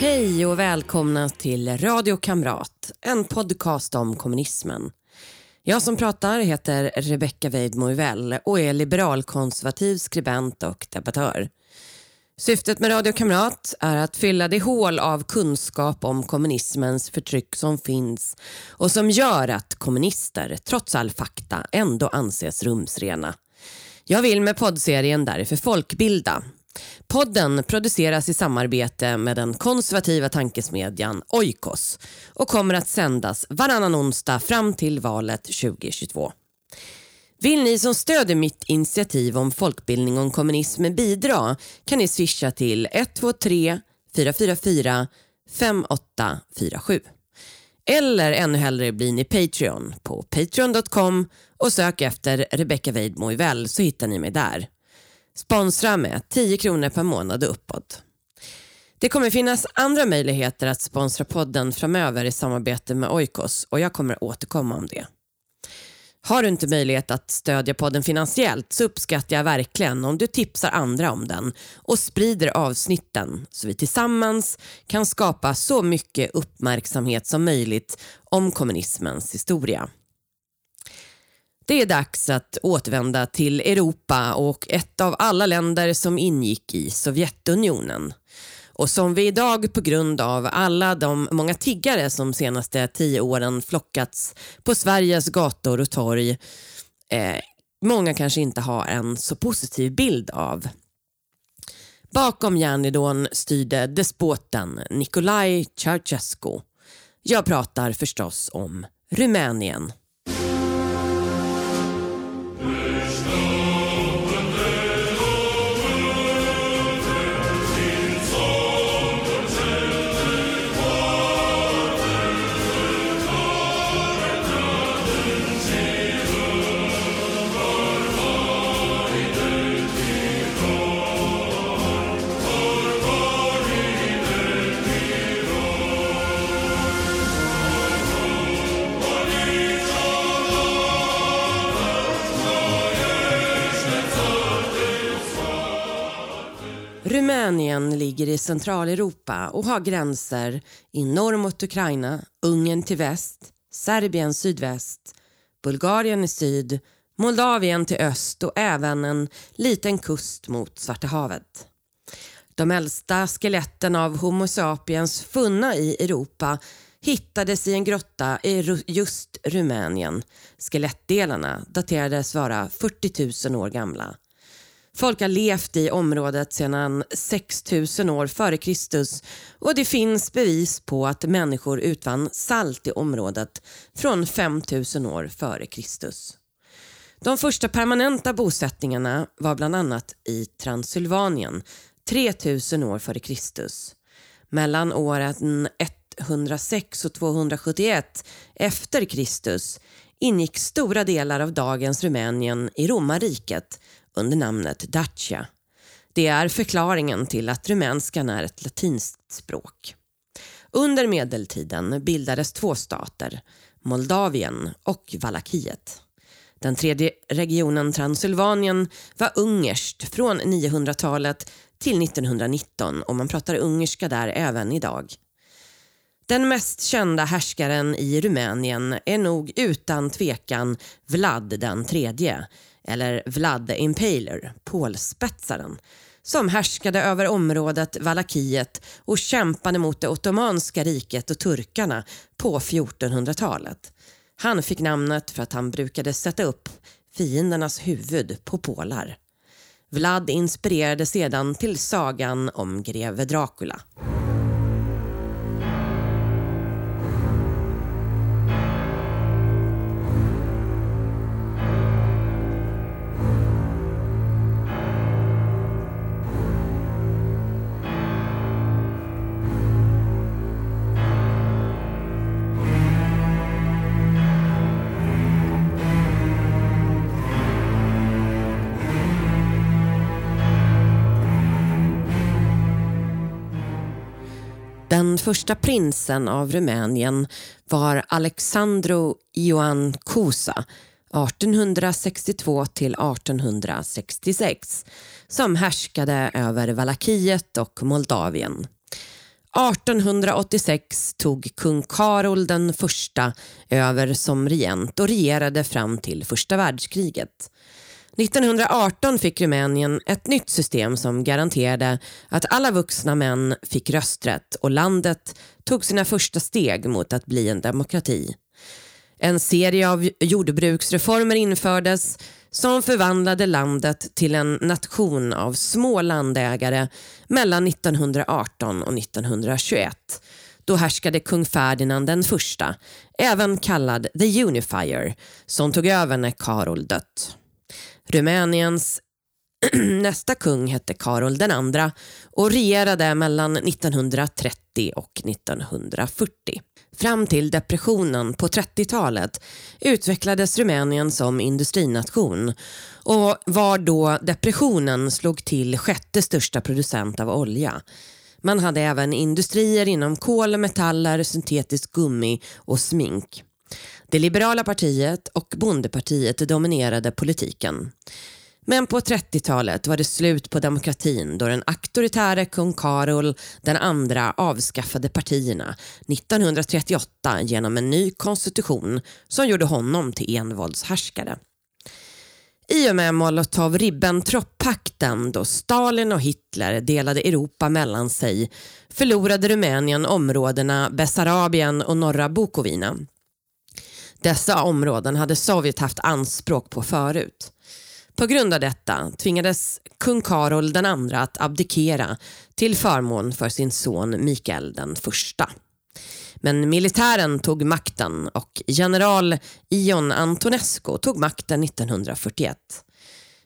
Hej och välkomna till Radio Kamrat, en podcast om kommunismen. Jag som pratar heter Rebecka Weidmo och är liberalkonservativ skribent och debattör. Syftet med Radio Kamrat är att fylla det hål av kunskap om kommunismens förtryck som finns och som gör att kommunister, trots all fakta, ändå anses rumsrena. Jag vill med poddserien därför folkbilda. Podden produceras i samarbete med den konservativa tankesmedjan Oikos och kommer att sändas varannan onsdag fram till valet 2022. Vill ni som stöder mitt initiativ om folkbildning om kommunism bidra kan ni swisha till 123 444 5847. Eller ännu hellre blir ni Patreon på patreon.com och sök efter Rebecca Weidmo så hittar ni mig där. Sponsra med 10 kronor per månad och uppåt. Det kommer finnas andra möjligheter att sponsra podden framöver i samarbete med Oikos och jag kommer återkomma om det. Har du inte möjlighet att stödja podden finansiellt så uppskattar jag verkligen om du tipsar andra om den och sprider avsnitten så vi tillsammans kan skapa så mycket uppmärksamhet som möjligt om kommunismens historia. Det är dags att återvända till Europa och ett av alla länder som ingick i Sovjetunionen och som vi idag på grund av alla de många tiggare som senaste tio åren flockats på Sveriges gator och torg eh, många kanske inte har en så positiv bild av. Bakom järnridån styrde despoten Nicolae Ceausescu. Jag pratar förstås om Rumänien. Rumänien ligger i Centraleuropa och har gränser i norr mot Ukraina, Ungern till väst, Serbien sydväst, Bulgarien i syd, Moldavien till öst och även en liten kust mot Svarta havet. De äldsta skeletten av Homo sapiens funna i Europa hittades i en grotta i just Rumänien. Skelettdelarna daterades vara 40 000 år gamla. Folk har levt i området sedan 6000 år före Kristus och det finns bevis på att människor utvann salt i området från 5000 år före Kristus. De första permanenta bosättningarna var bland annat i Transylvanien 3000 år före Kristus. Mellan åren 106 och 271 efter Kristus ingick stora delar av dagens Rumänien i romarriket under namnet Dacia. Det är förklaringen till att rumänskan är ett latinskt språk. Under medeltiden bildades två stater, Moldavien och Valakiet. Den tredje regionen, Transylvanien, var ungerskt från 900-talet till 1919 och man pratar ungerska där även idag. Den mest kända härskaren i Rumänien är nog utan tvekan Vlad den tredje eller Vlad the Impaler, pålspetsaren, som härskade över området Valakiet och kämpade mot det ottomanska riket och turkarna på 1400-talet. Han fick namnet för att han brukade sätta upp fiendernas huvud på pålar. Vlad inspirerade sedan till sagan om greve Dracula. Första prinsen av Rumänien var Alexandru Ioan Cusa, 1862 till 1866 som härskade över Valakiet och Moldavien. 1886 tog kung Karol den första över som regent och regerade fram till första världskriget. 1918 fick Rumänien ett nytt system som garanterade att alla vuxna män fick rösträtt och landet tog sina första steg mot att bli en demokrati. En serie av jordbruksreformer infördes som förvandlade landet till en nation av små landägare mellan 1918 och 1921. Då härskade kung Ferdinand den första, även kallad The Unifier, som tog över när Karol dött. Rumäniens nästa kung hette Karol den andra och regerade mellan 1930 och 1940. Fram till depressionen på 30-talet utvecklades Rumänien som industrination och var då depressionen slog till sjätte största producent av olja. Man hade även industrier inom kol, metaller, syntetiskt gummi och smink. Det liberala partiet och bondepartiet dominerade politiken. Men på 30-talet var det slut på demokratin då den auktoritäre kung Karol den andra avskaffade partierna 1938 genom en ny konstitution som gjorde honom till envåldshärskare. I och med Molotov-Ribbentrop-pakten då Stalin och Hitler delade Europa mellan sig förlorade Rumänien områdena Bessarabien och norra Bukovina. Dessa områden hade Sovjet haft anspråk på förut. På grund av detta tvingades kung Karol den andra att abdikera till förmån för sin son Mikael den första. Men militären tog makten och general Ion Antonescu tog makten 1941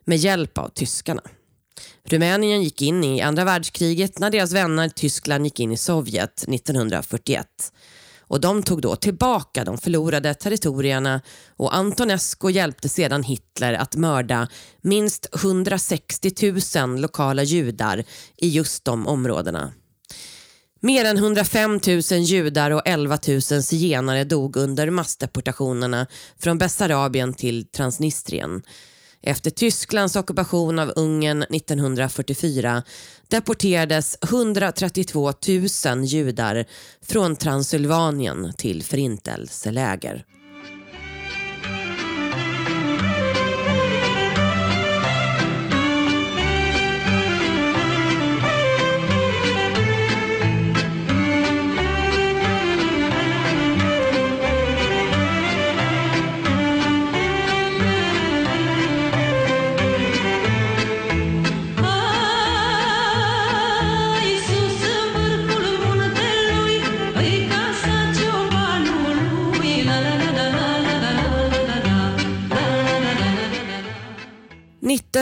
med hjälp av tyskarna. Rumänien gick in i andra världskriget när deras vänner Tyskland gick in i Sovjet 1941 och de tog då tillbaka de förlorade territorierna och Antonescu hjälpte sedan Hitler att mörda minst 160 000 lokala judar i just de områdena. Mer än 105 000 judar och 11 000 zigenare dog under massdeportationerna från Bessarabien till Transnistrien efter Tysklands ockupation av Ungern 1944 deporterades 132 000 judar från Transylvanien till förintelseläger.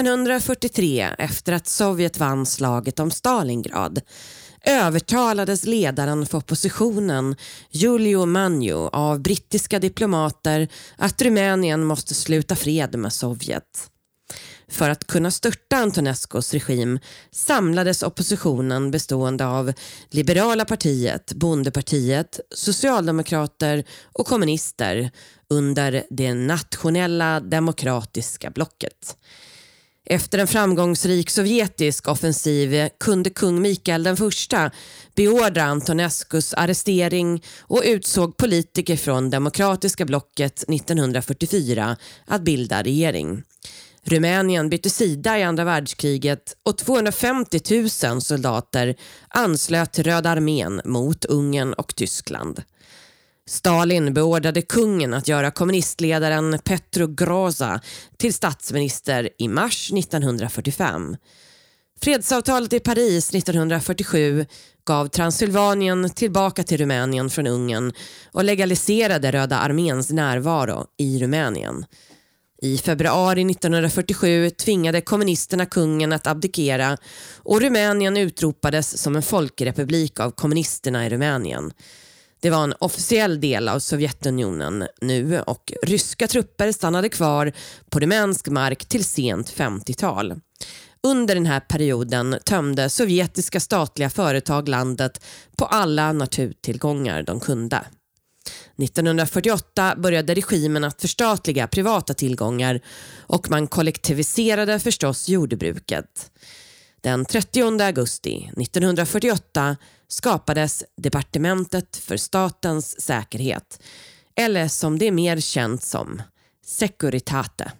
1943, efter att Sovjet vann slaget om Stalingrad, övertalades ledaren för oppositionen Giulio Manjo, av brittiska diplomater att Rumänien måste sluta fred med Sovjet. För att kunna störta Antonescos regim samlades oppositionen bestående av Liberala partiet, Bondepartiet, Socialdemokrater och kommunister under det nationella demokratiska blocket. Efter en framgångsrik sovjetisk offensiv kunde kung Mikael den första beordra Antonescus arrestering och utsåg politiker från demokratiska blocket 1944 att bilda regering. Rumänien bytte sida i andra världskriget och 250 000 soldater anslöt till Röda armén mot Ungern och Tyskland. Stalin beordrade kungen att göra kommunistledaren Petro Groza till statsminister i mars 1945. Fredsavtalet i Paris 1947 gav Transylvanien tillbaka till Rumänien från Ungern och legaliserade Röda arméns närvaro i Rumänien. I februari 1947 tvingade kommunisterna kungen att abdikera och Rumänien utropades som en folkrepublik av kommunisterna i Rumänien. Det var en officiell del av Sovjetunionen nu och ryska trupper stannade kvar på rumänsk mark till sent 50-tal. Under den här perioden tömde sovjetiska statliga företag landet på alla naturtillgångar de kunde. 1948 började regimen att förstatliga privata tillgångar och man kollektiviserade förstås jordbruket. Den 30 augusti 1948 skapades Departementet för statens säkerhet, eller som det är mer känt som, Securitate.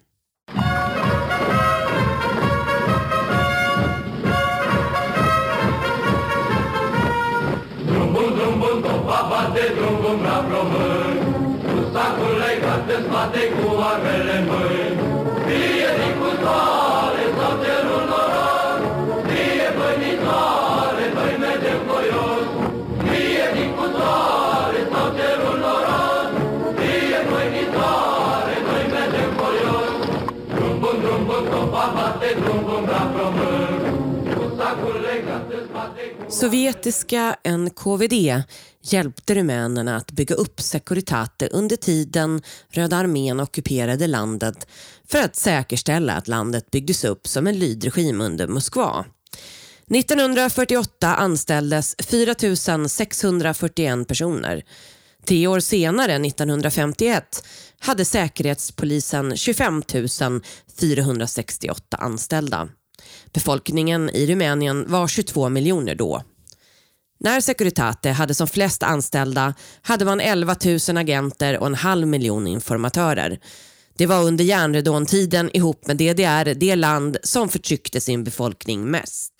Sovjetiska NKVD hjälpte rumänerna att bygga upp Securitate under tiden Röda armén ockuperade landet för att säkerställa att landet byggdes upp som en lydregim under Moskva. 1948 anställdes 4 641 personer. Tio år senare, 1951, hade Säkerhetspolisen 25 468 anställda. Befolkningen i Rumänien var 22 miljoner då. När Securitate hade som flest anställda hade man 11 000 agenter och en halv miljon informatörer. Det var under järnridåntiden ihop med DDR det land som förtryckte sin befolkning mest.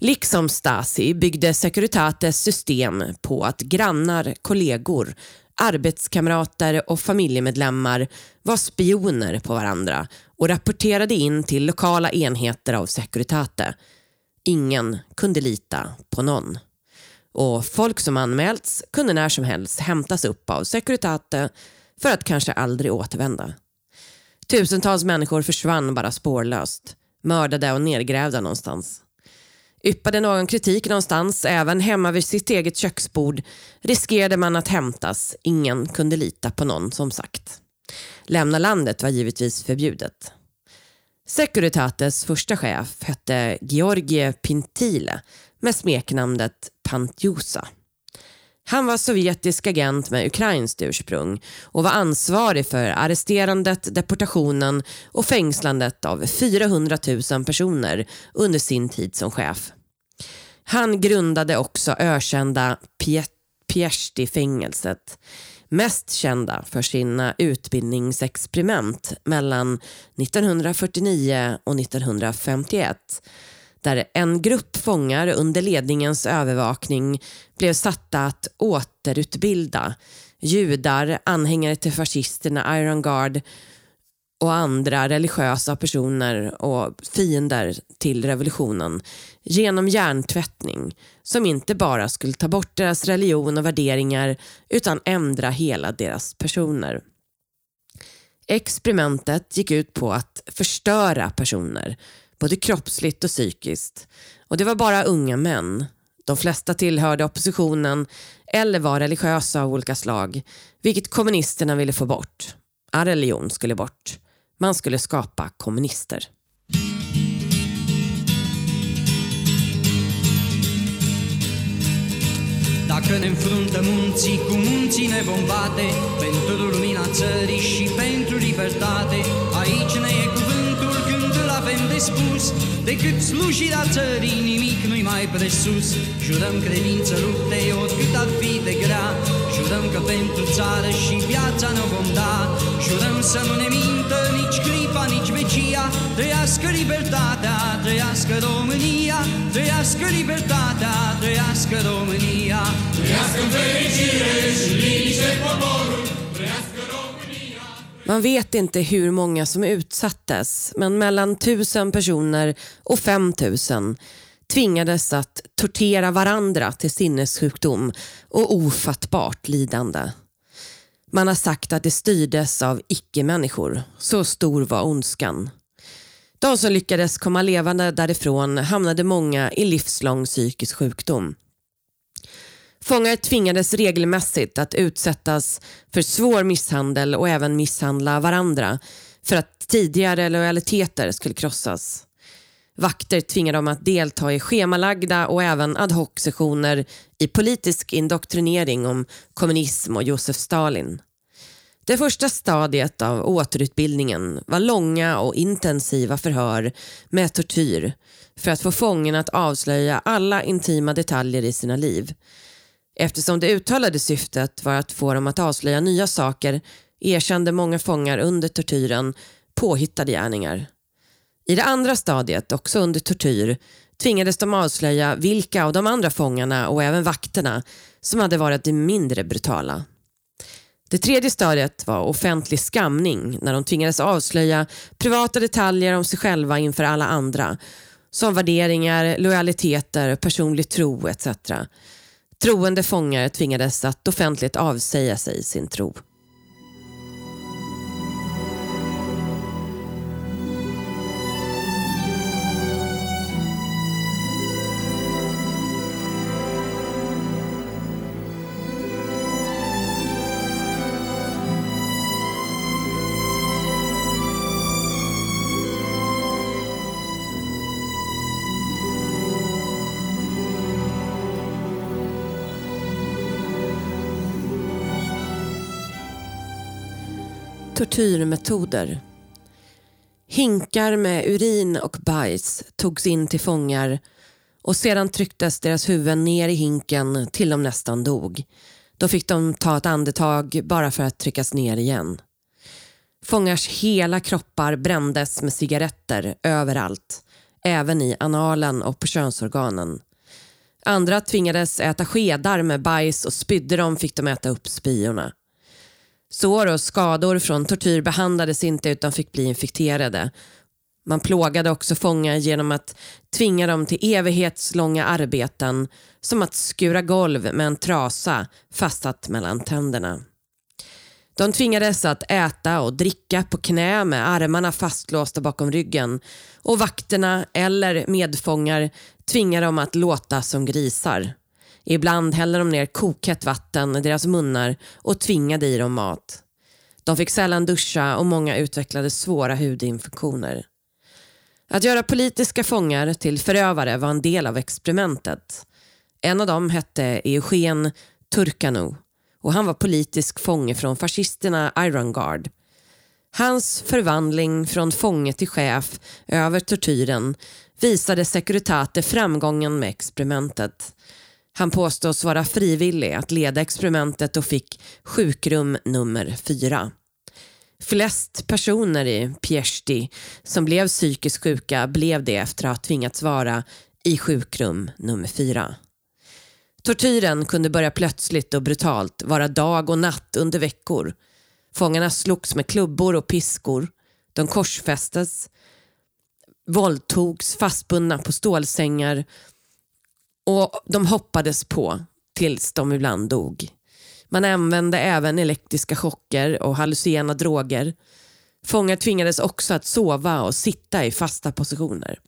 Liksom Stasi byggde Securitates system på att grannar, kollegor, arbetskamrater och familjemedlemmar var spioner på varandra och rapporterade in till lokala enheter av Securitate. Ingen kunde lita på någon. Och folk som anmälts kunde när som helst hämtas upp av Securitate för att kanske aldrig återvända. Tusentals människor försvann bara spårlöst, mördade och nedgrävda någonstans. Yppade någon kritik någonstans, även hemma vid sitt eget köksbord, riskerade man att hämtas. Ingen kunde lita på någon, som sagt. Lämna landet var givetvis förbjudet. Securitates första chef hette Georgie Pintile med smeknamnet Pantjusa. Han var sovjetisk agent med ukrainskt ursprung och var ansvarig för arresterandet, deportationen och fängslandet av 400 000 personer under sin tid som chef. Han grundade också ökända Piesti-fängelset mest kända för sina utbildningsexperiment mellan 1949 och 1951 där en grupp fångar under ledningens övervakning blev satta att återutbilda judar, anhängare till fascisterna Iron Guard och andra religiösa personer och fiender till revolutionen genom hjärntvättning som inte bara skulle ta bort deras religion och värderingar utan ändra hela deras personer. Experimentet gick ut på att förstöra personer, både kroppsligt och psykiskt. Och det var bara unga män. De flesta tillhörde oppositionen eller var religiösa av olika slag, vilket kommunisterna ville få bort. All religion skulle bort. Man skulle skapa kommunister. Dacă ne înfruntă munții cu munții ne vom bate Pentru lumina țării și pentru libertate. Aici ne e cuvântul când îl avem de spus Decât slujirea țării nimic nu-i mai presus. Jurăm credință lupte oricât ar fi de grea Jurăm că pentru țară și viața ne vom da. Jurăm să nu ne mintă nici clipa, nici vecia Trăiască libertatea, trăiască România. Trăiască libertatea, trăiască România. Trăiască fericire și liniște poporul. Man vet inte hur många som utsattes, men mellan 1000 personer och fem tusen tvingades att tortera varandra till sinnessjukdom och ofattbart lidande. Man har sagt att det styrdes av icke-människor. Så stor var ondskan. De som lyckades komma levande därifrån hamnade många i livslång psykisk sjukdom. Fångar tvingades regelmässigt att utsättas för svår misshandel och även misshandla varandra för att tidigare lojaliteter skulle krossas. Vakter tvingar dem att delta i schemalagda och även ad hoc-sessioner i politisk indoktrinering om kommunism och Josef Stalin. Det första stadiet av återutbildningen var långa och intensiva förhör med tortyr för att få fången att avslöja alla intima detaljer i sina liv. Eftersom det uttalade syftet var att få dem att avslöja nya saker erkände många fångar under tortyren påhittade gärningar. I det andra stadiet, också under tortyr, tvingades de avslöja vilka av de andra fångarna och även vakterna som hade varit mindre brutala. Det tredje stadiet var offentlig skamning när de tvingades avslöja privata detaljer om sig själva inför alla andra som värderingar, lojaliteter, personlig tro etc. Troende fångar tvingades att offentligt avsäga sig sin tro. Tortyrmetoder. Hinkar med urin och bajs togs in till fångar och sedan trycktes deras huvuden ner i hinken till de nästan dog. Då fick de ta ett andetag bara för att tryckas ner igen. Fångars hela kroppar brändes med cigaretter överallt, även i analen och på könsorganen. Andra tvingades äta skedar med bajs och spydde de fick de äta upp spyorna. Sår och skador från tortyr behandlades inte utan fick bli infekterade. Man plågade också fångar genom att tvinga dem till evighetslånga arbeten som att skura golv med en trasa fastsatt mellan tänderna. De tvingades att äta och dricka på knä med armarna fastlåsta bakom ryggen och vakterna eller medfångar tvingade dem att låta som grisar. Ibland hällde de ner kokhett vatten i deras munnar och tvingade i dem mat. De fick sällan duscha och många utvecklade svåra hudinfektioner. Att göra politiska fångar till förövare var en del av experimentet. En av dem hette Eugen Turkanu och han var politisk fånge från fascisterna Iron Guard. Hans förvandling från fånge till chef över tortyren visade Securitate framgången med experimentet. Han påstås vara frivillig att leda experimentet och fick sjukrum nummer fyra. Flest personer i Pieshti som blev psykiskt sjuka blev det efter att ha tvingats vara i sjukrum nummer fyra. Tortyren kunde börja plötsligt och brutalt, vara dag och natt under veckor. Fångarna slogs med klubbor och piskor. De korsfästes, våldtogs fastbundna på stålsängar och de hoppades på tills de ibland dog. Man använde även elektriska chocker och hallucinogena droger. Fångar tvingades också att sova och sitta i fasta positioner.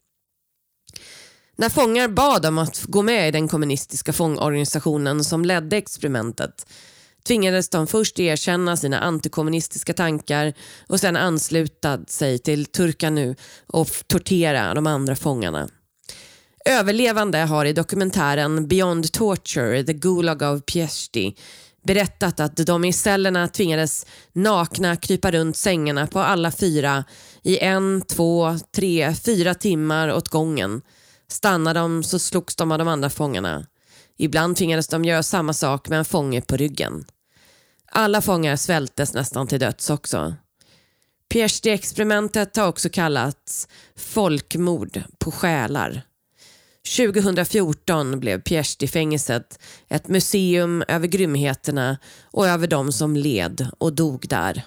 När fångar bad om att gå med i den kommunistiska fångorganisationen som ledde experimentet tvingades de först erkänna sina antikommunistiska tankar och sedan ansluta sig till Turkanu och tortera de andra fångarna. Överlevande har i dokumentären Beyond Torture, The Gulag of Pieshti berättat att de i cellerna tvingades nakna krypa runt sängarna på alla fyra i en, två, tre, fyra timmar åt gången. Stannade de så slogs de av de andra fångarna. Ibland tvingades de göra samma sak med en fånge på ryggen. Alla fångar svältes nästan till döds också. Pieshti-experimentet har också kallats folkmord på själar. 2014 blev Pieshti-fängelset ett museum över grymheterna och över de som led och dog där.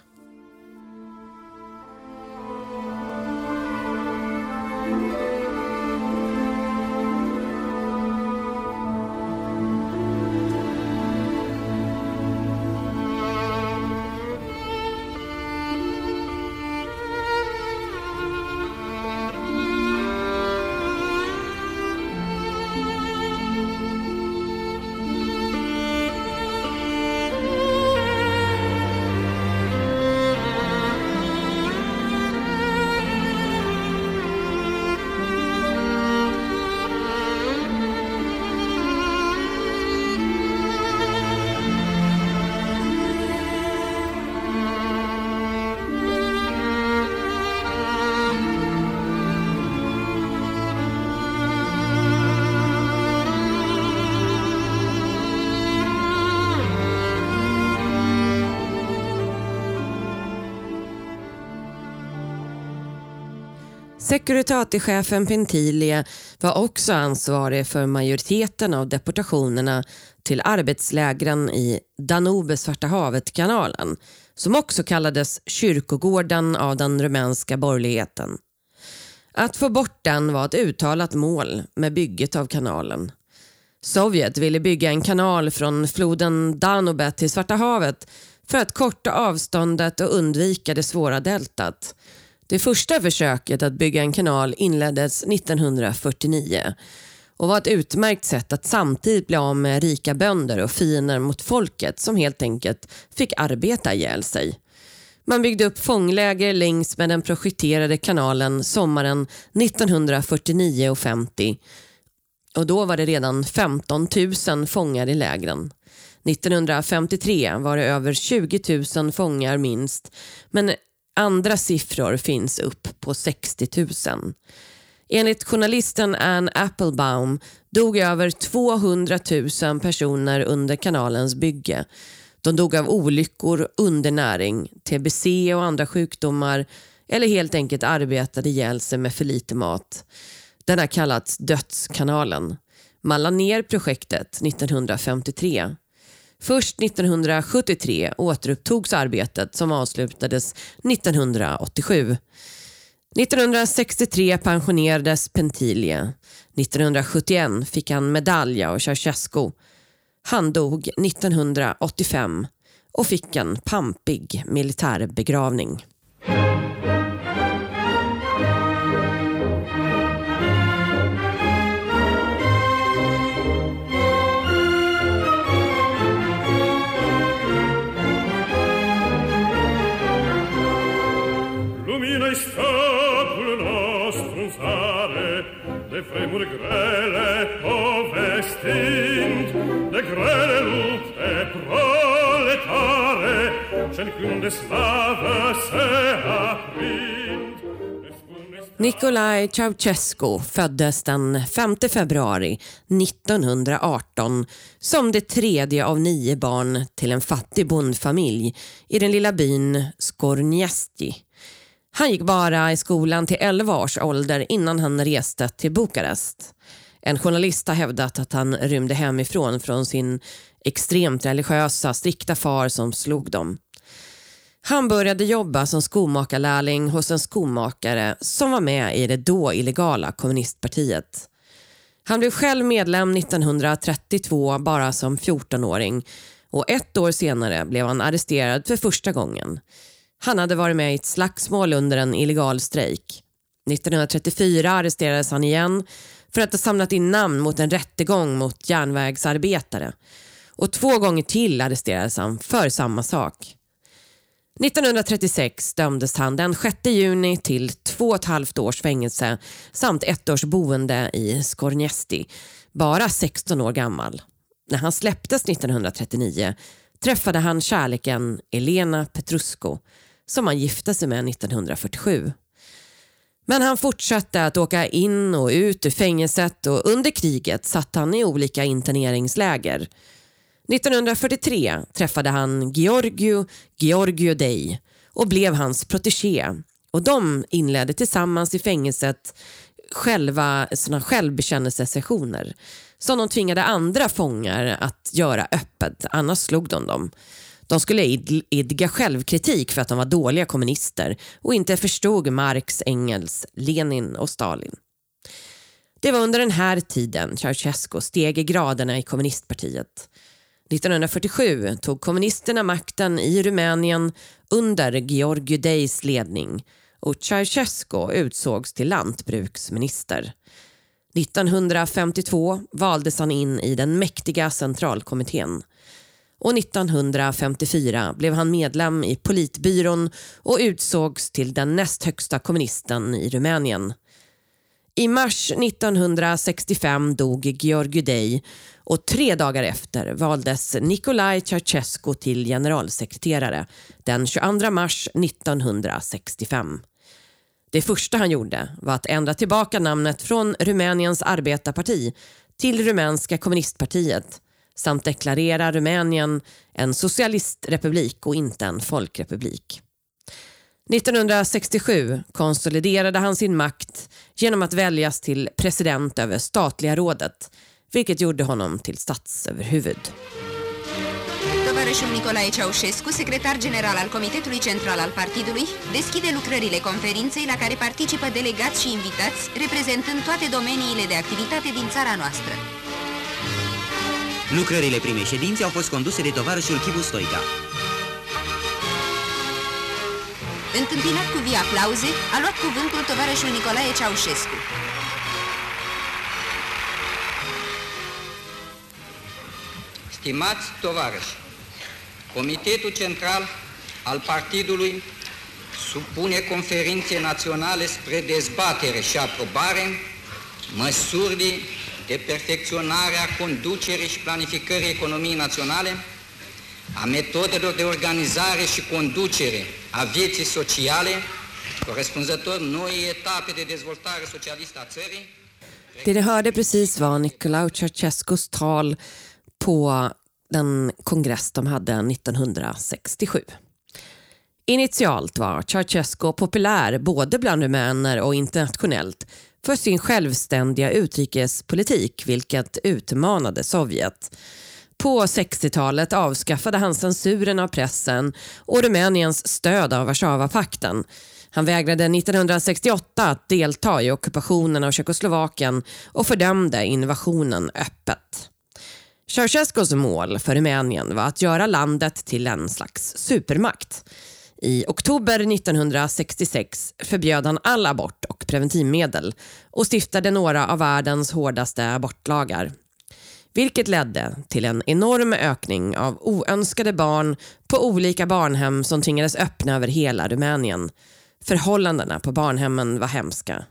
Securitate-chefen Pentilie var också ansvarig för majoriteten av deportationerna till arbetslägren i Danube-Svarta havet-kanalen som också kallades kyrkogården av den rumänska borgerligheten. Att få bort den var ett uttalat mål med bygget av kanalen. Sovjet ville bygga en kanal från floden Danube till Svarta havet för att korta avståndet och undvika det svåra deltat. Det första försöket att bygga en kanal inleddes 1949 och var ett utmärkt sätt att samtidigt bli av med rika bönder och fiender mot folket som helt enkelt fick arbeta ihjäl sig. Man byggde upp fångläger längs med den projekterade kanalen sommaren 1949 och 50 och då var det redan 15 000 fångar i lägren. 1953 var det över 20 000 fångar minst men andra siffror finns upp på 60 000. Enligt journalisten Ann Applebaum dog över 200 000 personer under kanalens bygge. De dog av olyckor, undernäring, tbc och andra sjukdomar eller helt enkelt arbetade ihjäl sig med för lite mat. Den har kallats Dödskanalen. Man la ner projektet 1953. Först 1973 återupptogs arbetet som avslutades 1987. 1963 pensionerades Pentilie. 1971 fick han medalj av Ceausescu. Han dog 1985 och fick en pampig militärbegravning. Kind, der de grele der proletare, schon cum de slavă se aprind. Nikolaj Ceausescu föddes den 5 februari 1918 som det tredje av nio barn till en fattig bondfamilj i den lilla byn Skorniesti han gick bara i skolan till 11 års ålder innan han reste till Bukarest. En journalist har hävdat att han rymde hemifrån från sin extremt religiösa, strikta far som slog dem. Han började jobba som skomakarlärling hos en skomakare som var med i det då illegala kommunistpartiet. Han blev själv medlem 1932 bara som 14-åring och ett år senare blev han arresterad för första gången. Han hade varit med i ett slagsmål under en illegal strejk. 1934 arresterades han igen för att ha samlat in namn mot en rättegång mot järnvägsarbetare. Och två gånger till arresterades han för samma sak. 1936 dömdes han den 6 juni till två och ett halvt års fängelse samt ett års boende i Skornjesti, bara 16 år gammal. När han släpptes 1939 träffade han kärleken Elena Petrusko som han gifte sig med 1947. Men han fortsatte att åka in och ut ur fängelset och under kriget satt han i olika interneringsläger. 1943 träffade han Giorgio Giorgio Dei och blev hans protegé och de inledde tillsammans i fängelset själva såna självbekännelsesessioner som de tvingade andra fångar att göra öppet, annars slog de dem. De skulle idga självkritik för att de var dåliga kommunister och inte förstod Marx, Engels, Lenin och Stalin. Det var under den här tiden Ceausescu steg i graderna i kommunistpartiet. 1947 tog kommunisterna makten i Rumänien under Georgiu Deis ledning och Ceausescu utsågs till lantbruksminister. 1952 valdes han in i den mäktiga centralkommittén och 1954 blev han medlem i politbyrån och utsågs till den näst högsta kommunisten i Rumänien. I mars 1965 dog Georgiou Dei och tre dagar efter valdes Nicolae Ceausescu till generalsekreterare den 22 mars 1965. Det första han gjorde var att ändra tillbaka namnet från Rumäniens arbetarparti till Rumänska kommunistpartiet samt deklarera Rumänien en socialistrepublik och inte en folkrepublik. 1967 konsoliderade han sin makt genom att väljas till president över statliga rådet, vilket gjorde honom till statsöverhuvud. Tovarășul Nicolae Ceaușescu, secretar general al Comitetului Central al Partidului, deschide lucrările conferinței la care participă delegați și invitați, reprezentând toate domeniile de activitate din țara noastră. Lucrările primei ședințe au fost conduse de tovarășul Chivu Stoica. Întâmpinat cu vii aplauze, a luat cuvântul tovarășul Nicolae Ceaușescu. Stimați tovarăși, Comitetul Central al Partidului supune conferințe naționale spre dezbatere și aprobare măsuri de perfecționare a conducerii și planificării economiei naționale, a metodelor de organizare și conducere a vieții sociale, corespunzător noi etape de dezvoltare socialistă a țării. Det ni hörde precis var Nicolae Ceausescus tal på den kongress de hade 1967. Initialt var Ceausescu populär både bland rumäner och internationellt för sin självständiga utrikespolitik, vilket utmanade Sovjet. På 60-talet avskaffade han censuren av pressen och Rumäniens stöd av Warszawapakten. Han vägrade 1968 att delta i ockupationen av Tjeckoslovakien och fördömde invasionen öppet. Ceausescus mål för Rumänien var att göra landet till en slags supermakt. I oktober 1966 förbjöd han all abort och preventivmedel och stiftade några av världens hårdaste abortlagar. Vilket ledde till en enorm ökning av oönskade barn på olika barnhem som tvingades öppna över hela Rumänien. Förhållandena på barnhemmen var hemska.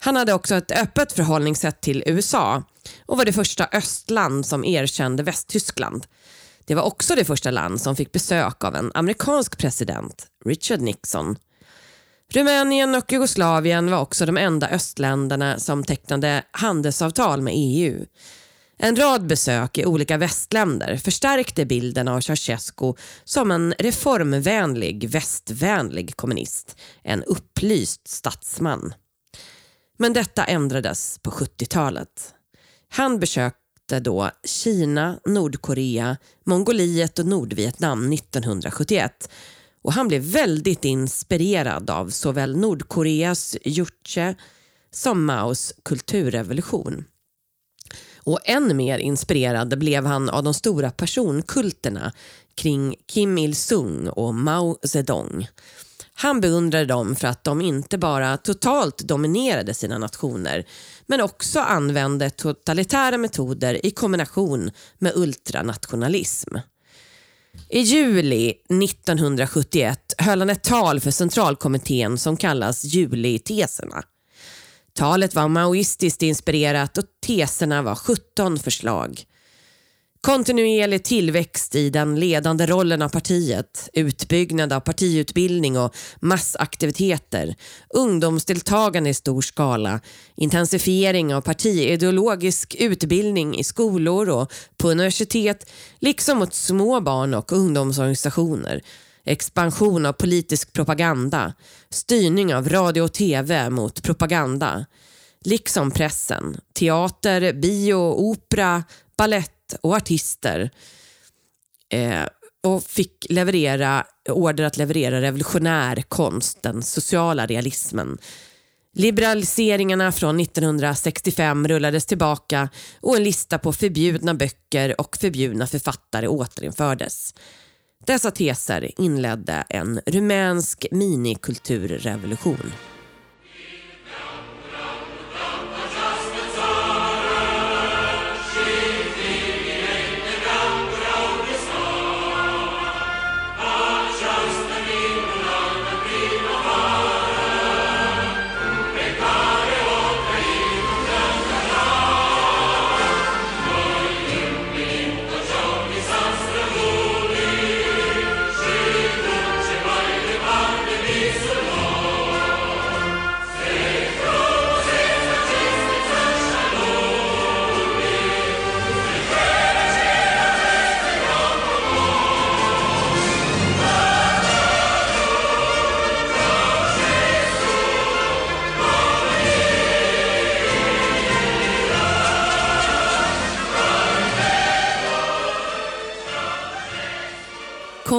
Han hade också ett öppet förhållningssätt till USA och var det första östland som erkände Västtyskland. Det var också det första land som fick besök av en amerikansk president, Richard Nixon. Rumänien och Jugoslavien var också de enda östländerna som tecknade handelsavtal med EU. En rad besök i olika västländer förstärkte bilden av Ceausescu som en reformvänlig, västvänlig kommunist. En upplyst statsman. Men detta ändrades på 70-talet. Han mötte då Kina, Nordkorea, Mongoliet och Nordvietnam 1971 och han blev väldigt inspirerad av såväl Nordkoreas Juche som Maos kulturrevolution. Och än mer inspirerad blev han av de stora personkulterna kring Kim Il-Sung och Mao Zedong. Han beundrade dem för att de inte bara totalt dominerade sina nationer men också använde totalitära metoder i kombination med ultranationalism. I juli 1971 höll han ett tal för centralkommittén som kallas Juliteserna. Talet var maoistiskt inspirerat och teserna var 17 förslag. Kontinuerlig tillväxt i den ledande rollen av partiet, utbyggnad av partiutbildning och massaktiviteter, ungdomsdeltagande i stor skala, intensifiering av partiideologisk utbildning i skolor och på universitet, liksom mot små barn och ungdomsorganisationer, expansion av politisk propaganda, styrning av radio och tv mot propaganda, liksom pressen, teater, bio, opera, ballett och artister eh, och fick leverera order att leverera revolutionär konst, den sociala realismen. Liberaliseringarna från 1965 rullades tillbaka och en lista på förbjudna böcker och förbjudna författare återinfördes. Dessa teser inledde en rumänsk minikulturrevolution.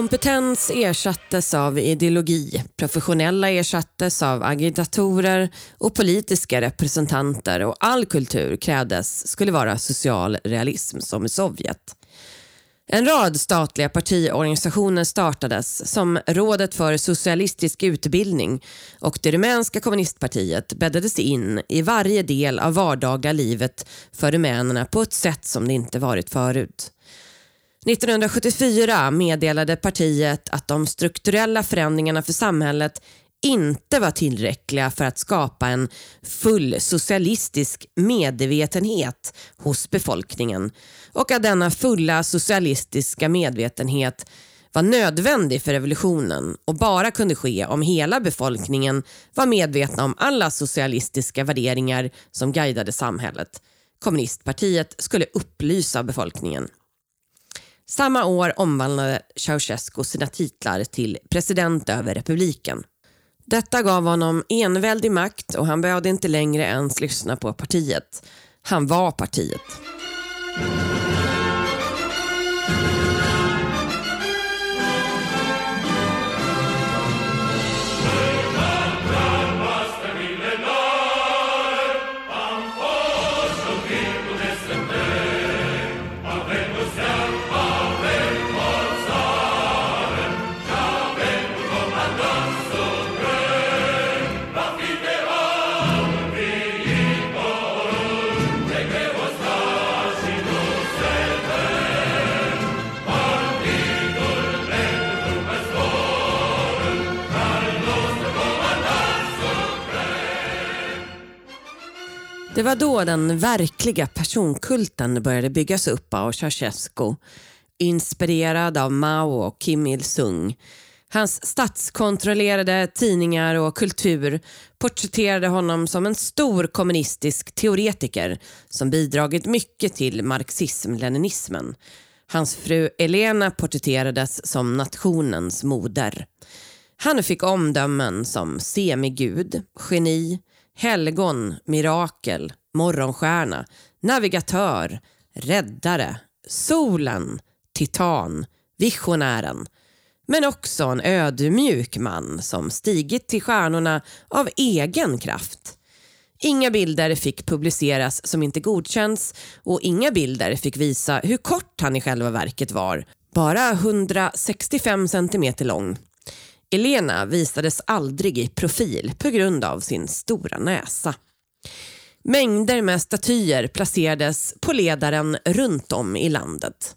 Kompetens ersattes av ideologi, professionella ersattes av agitatorer och politiska representanter och all kultur krävdes skulle vara social realism som i Sovjet. En rad statliga partiorganisationer startades som Rådet för socialistisk utbildning och det rumänska kommunistpartiet bäddades in i varje del av vardagliga livet för rumänerna på ett sätt som det inte varit förut. 1974 meddelade partiet att de strukturella förändringarna för samhället inte var tillräckliga för att skapa en full socialistisk medvetenhet hos befolkningen och att denna fulla socialistiska medvetenhet var nödvändig för revolutionen och bara kunde ske om hela befolkningen var medvetna om alla socialistiska värderingar som guidade samhället. Kommunistpartiet skulle upplysa befolkningen. Samma år omvandlade Ceausescu sina titlar till president över republiken. Detta gav honom enväldig makt och han behövde inte längre ens lyssna på partiet. Han var partiet. Det var då den verkliga personkulten började byggas upp av Ceausescu, inspirerad av Mao och Kim Il-Sung. Hans statskontrollerade tidningar och kultur porträtterade honom som en stor kommunistisk teoretiker som bidragit mycket till marxism-leninismen. Hans fru Elena porträtterades som nationens moder. Han fick omdömen som semigud, geni, helgon, mirakel, morgonstjärna, navigatör, räddare, solen, titan, visionären. Men också en ödmjuk man som stigit till stjärnorna av egen kraft. Inga bilder fick publiceras som inte godkänts och inga bilder fick visa hur kort han i själva verket var. Bara 165 centimeter lång. Elena visades aldrig i profil på grund av sin stora näsa. Mängder med statyer placerades på ledaren runt om i landet.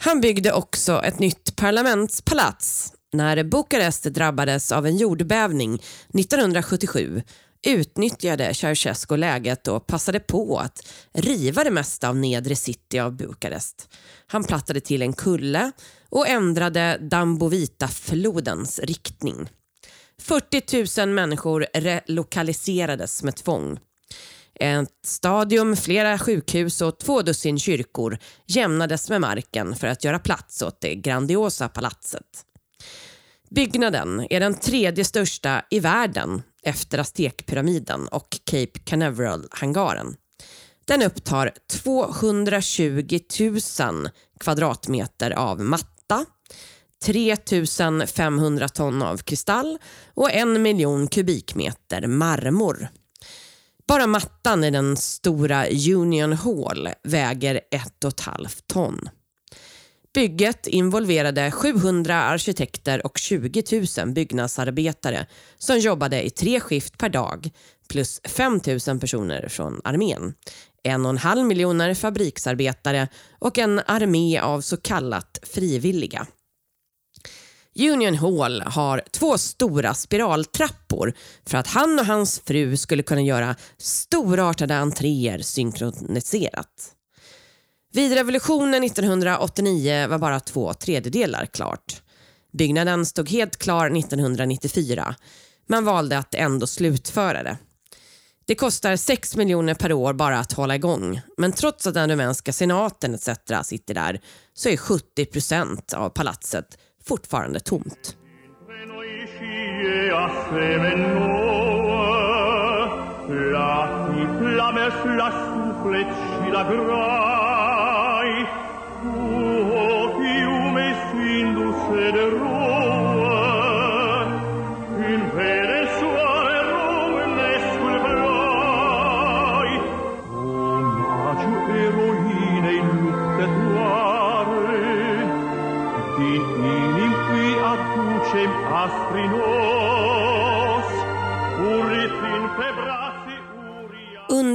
Han byggde också ett nytt parlamentspalats. När Bukarest drabbades av en jordbävning 1977 utnyttjade Ceausescu läget och passade på att riva det mesta av nedre city av Bukarest. Han plattade till en kulle och ändrade Dambovita-flodens riktning. 40 000 människor relokaliserades med tvång. Ett stadium, flera sjukhus och två dussin kyrkor jämnades med marken för att göra plats åt det grandiosa palatset. Byggnaden är den tredje största i världen efter Aztekpyramiden och Cape Canaveral-hangaren. Den upptar 220 000 kvadratmeter av platta, 3 500 ton av kristall och en miljon kubikmeter marmor. Bara mattan i den stora Union Hall väger ett och ett halvt ton. Bygget involverade 700 arkitekter och 20 000 byggnadsarbetare som jobbade i tre skift per dag plus 5 000 personer från armén. En och en halv miljoner fabriksarbetare och en armé av så kallat frivilliga. Union Hall har två stora spiraltrappor för att han och hans fru skulle kunna göra storartade entréer synkroniserat. Vid revolutionen 1989 var bara två tredjedelar klart. Byggnaden stod helt klar 1994. Man valde att ändå slutföra det. Det kostar 6 miljoner per år bara att hålla igång. Men trots att den rumänska senaten etc. sitter där så är 70 procent av palatset fortfarande tomt.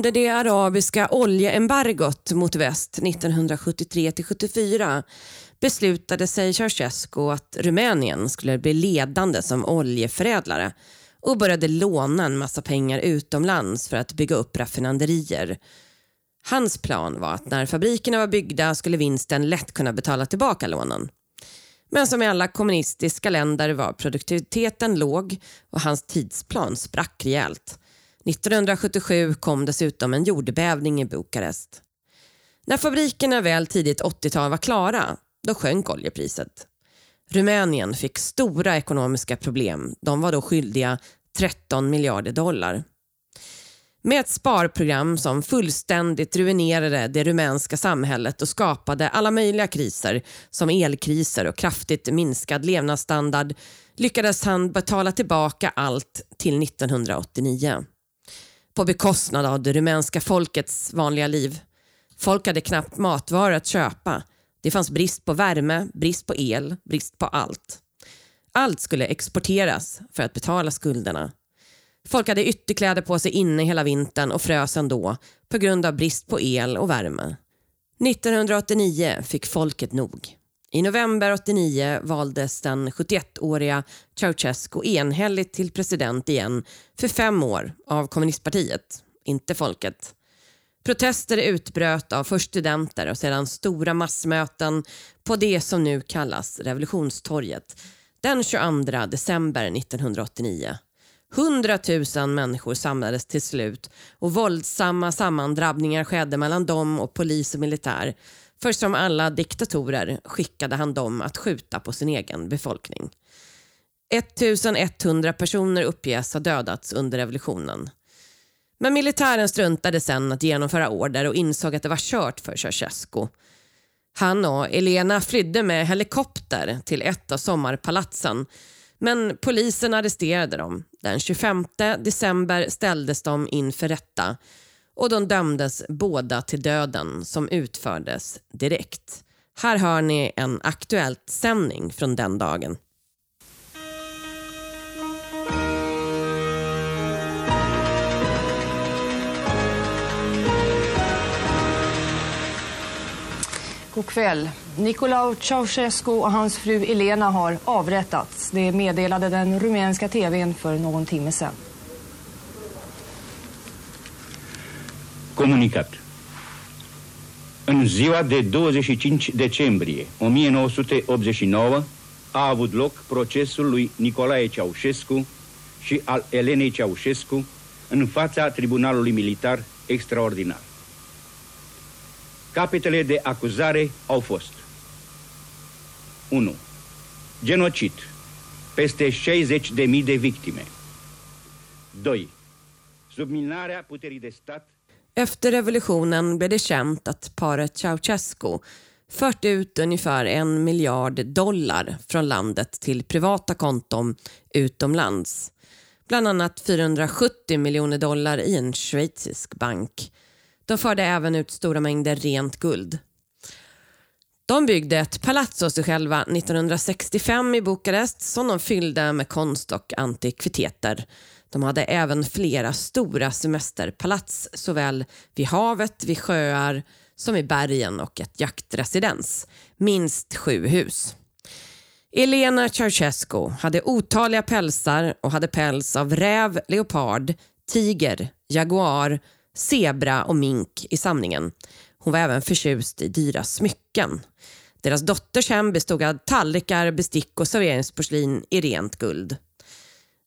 Under det arabiska oljeembargot mot väst 1973-74 beslutade sig Ceausescu att Rumänien skulle bli ledande som oljeförädlare och började låna en massa pengar utomlands för att bygga upp raffinaderier. Hans plan var att när fabrikerna var byggda skulle vinsten lätt kunna betala tillbaka lånen. Men som i alla kommunistiska länder var produktiviteten låg och hans tidsplan sprack rejält. 1977 kom dessutom en jordbävning i Bukarest. När fabrikerna väl tidigt 80-tal var klara, då sjönk oljepriset. Rumänien fick stora ekonomiska problem. De var då skyldiga 13 miljarder dollar. Med ett sparprogram som fullständigt ruinerade det rumänska samhället och skapade alla möjliga kriser som elkriser och kraftigt minskad levnadsstandard lyckades han betala tillbaka allt till 1989. På bekostnad av det rumänska folkets vanliga liv. Folk hade knappt matvaror att köpa. Det fanns brist på värme, brist på el, brist på allt. Allt skulle exporteras för att betala skulderna. Folk hade ytterkläder på sig inne hela vintern och frös ändå på grund av brist på el och värme. 1989 fick folket nog. I november 89 valdes den 71-åriga Ceausescu enhälligt till president igen för fem år av kommunistpartiet, inte folket. Protester utbröt av först studenter och sedan stora massmöten på det som nu kallas Revolutionstorget den 22 december 1989. 100 000 människor samlades till slut och våldsamma sammandrabbningar skedde mellan dem och polis och militär. För som alla diktatorer skickade han dem att skjuta på sin egen befolkning. 1100 personer uppges ha dödats under revolutionen. Men militären struntade sen att genomföra order och insåg att det var kört för Ceausescu. Han och Elena flydde med helikopter till ett av sommarpalatsen men polisen arresterade dem. Den 25 december ställdes de inför rätta och de dömdes båda till döden som utfördes direkt. Här hör ni en aktuellt sändning från den dagen. God kväll. Nicolae Ceausescu och hans fru Elena har avrättats. Det meddelade den rumänska tvn för någon timme sedan. Comunicat. În ziua de 25 decembrie 1989 a avut loc procesul lui Nicolae Ceaușescu și al Elenei Ceaușescu în fața Tribunalului Militar Extraordinar. Capetele de acuzare au fost 1. Genocid. Peste 60.000 de victime. 2. Subminarea puterii de stat Efter revolutionen blev det känt att paret Ceausescu fört ut ungefär en miljard dollar från landet till privata konton utomlands. Bland annat 470 miljoner dollar i en schweizisk bank. De förde även ut stora mängder rent guld. De byggde ett palats åt sig själva 1965 i Bukarest som de fyllde med konst och antikviteter. De hade även flera stora semesterpalats såväl vid havet, vid sjöar som i bergen och ett jaktresidens. Minst sju hus. Elena Ceausescu hade otaliga pälsar och hade päls av räv, leopard, tiger, jaguar, zebra och mink i samlingen. Hon var även förtjust i dyra smycken. Deras dotters hem bestod av tallrikar, bestick och serveringsporslin i rent guld.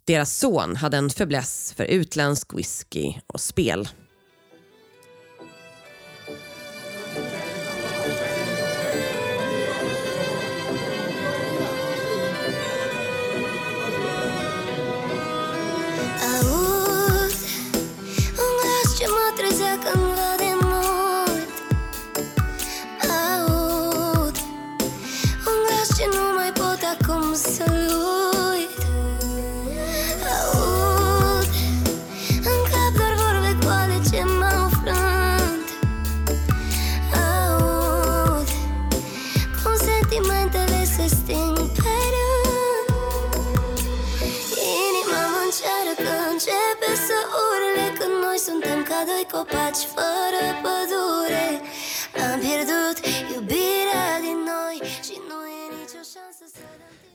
Deras son hade en fäbless för utländsk whisky och spel. so Suntem ca doi copaci fără pădure. Am pierdut iubirea din noi Și nu e nicio șansă să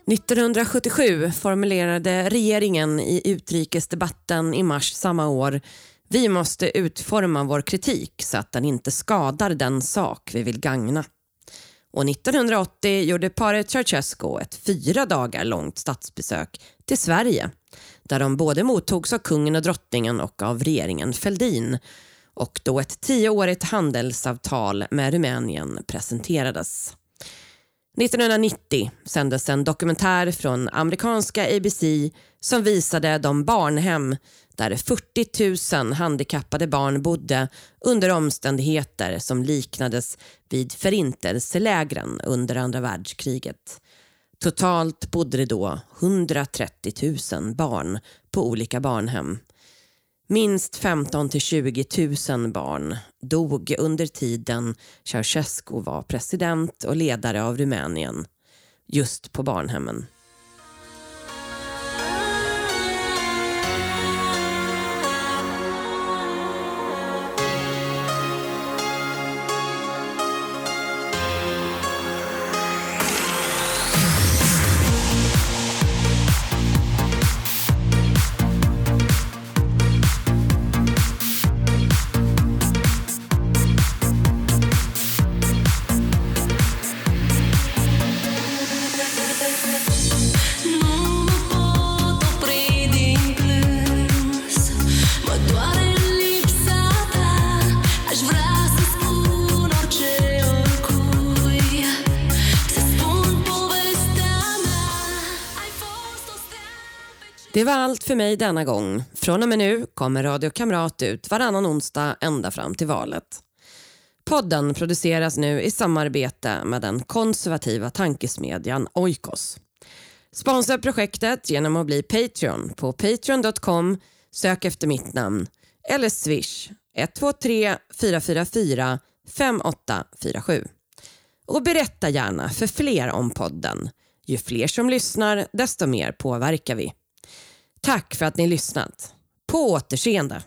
1977 formulerade regeringen i utrikesdebatten i mars samma år. Vi måste utforma vår kritik så att den inte skadar den sak vi vill gagna. Och 1980 gjorde paret Ceausescu ett fyra dagar långt statsbesök till Sverige där de både mottogs av kungen och drottningen och av regeringen Fälldin och då ett tioårigt handelsavtal med Rumänien presenterades. 1990 sändes en dokumentär från amerikanska ABC som visade de barnhem där 40 000 handikappade barn bodde under omständigheter som liknades vid förintelselägren under andra världskriget. Totalt bodde det då 130 000 barn på olika barnhem. Minst 15 till 20 000 barn dog under tiden Ceausescu var president och ledare av Rumänien just på barnhemmen. Det var allt för mig denna gång. Från och med nu kommer Radio Kamrat ut varannan onsdag ända fram till valet. Podden produceras nu i samarbete med den konservativa tankesmedjan Oikos. Sponsra projektet genom att bli Patreon på patreon.com, sök efter mitt namn eller swish 123 444 5847. Och berätta gärna för fler om podden. Ju fler som lyssnar, desto mer påverkar vi. Tack för att ni lyssnat. På återseende.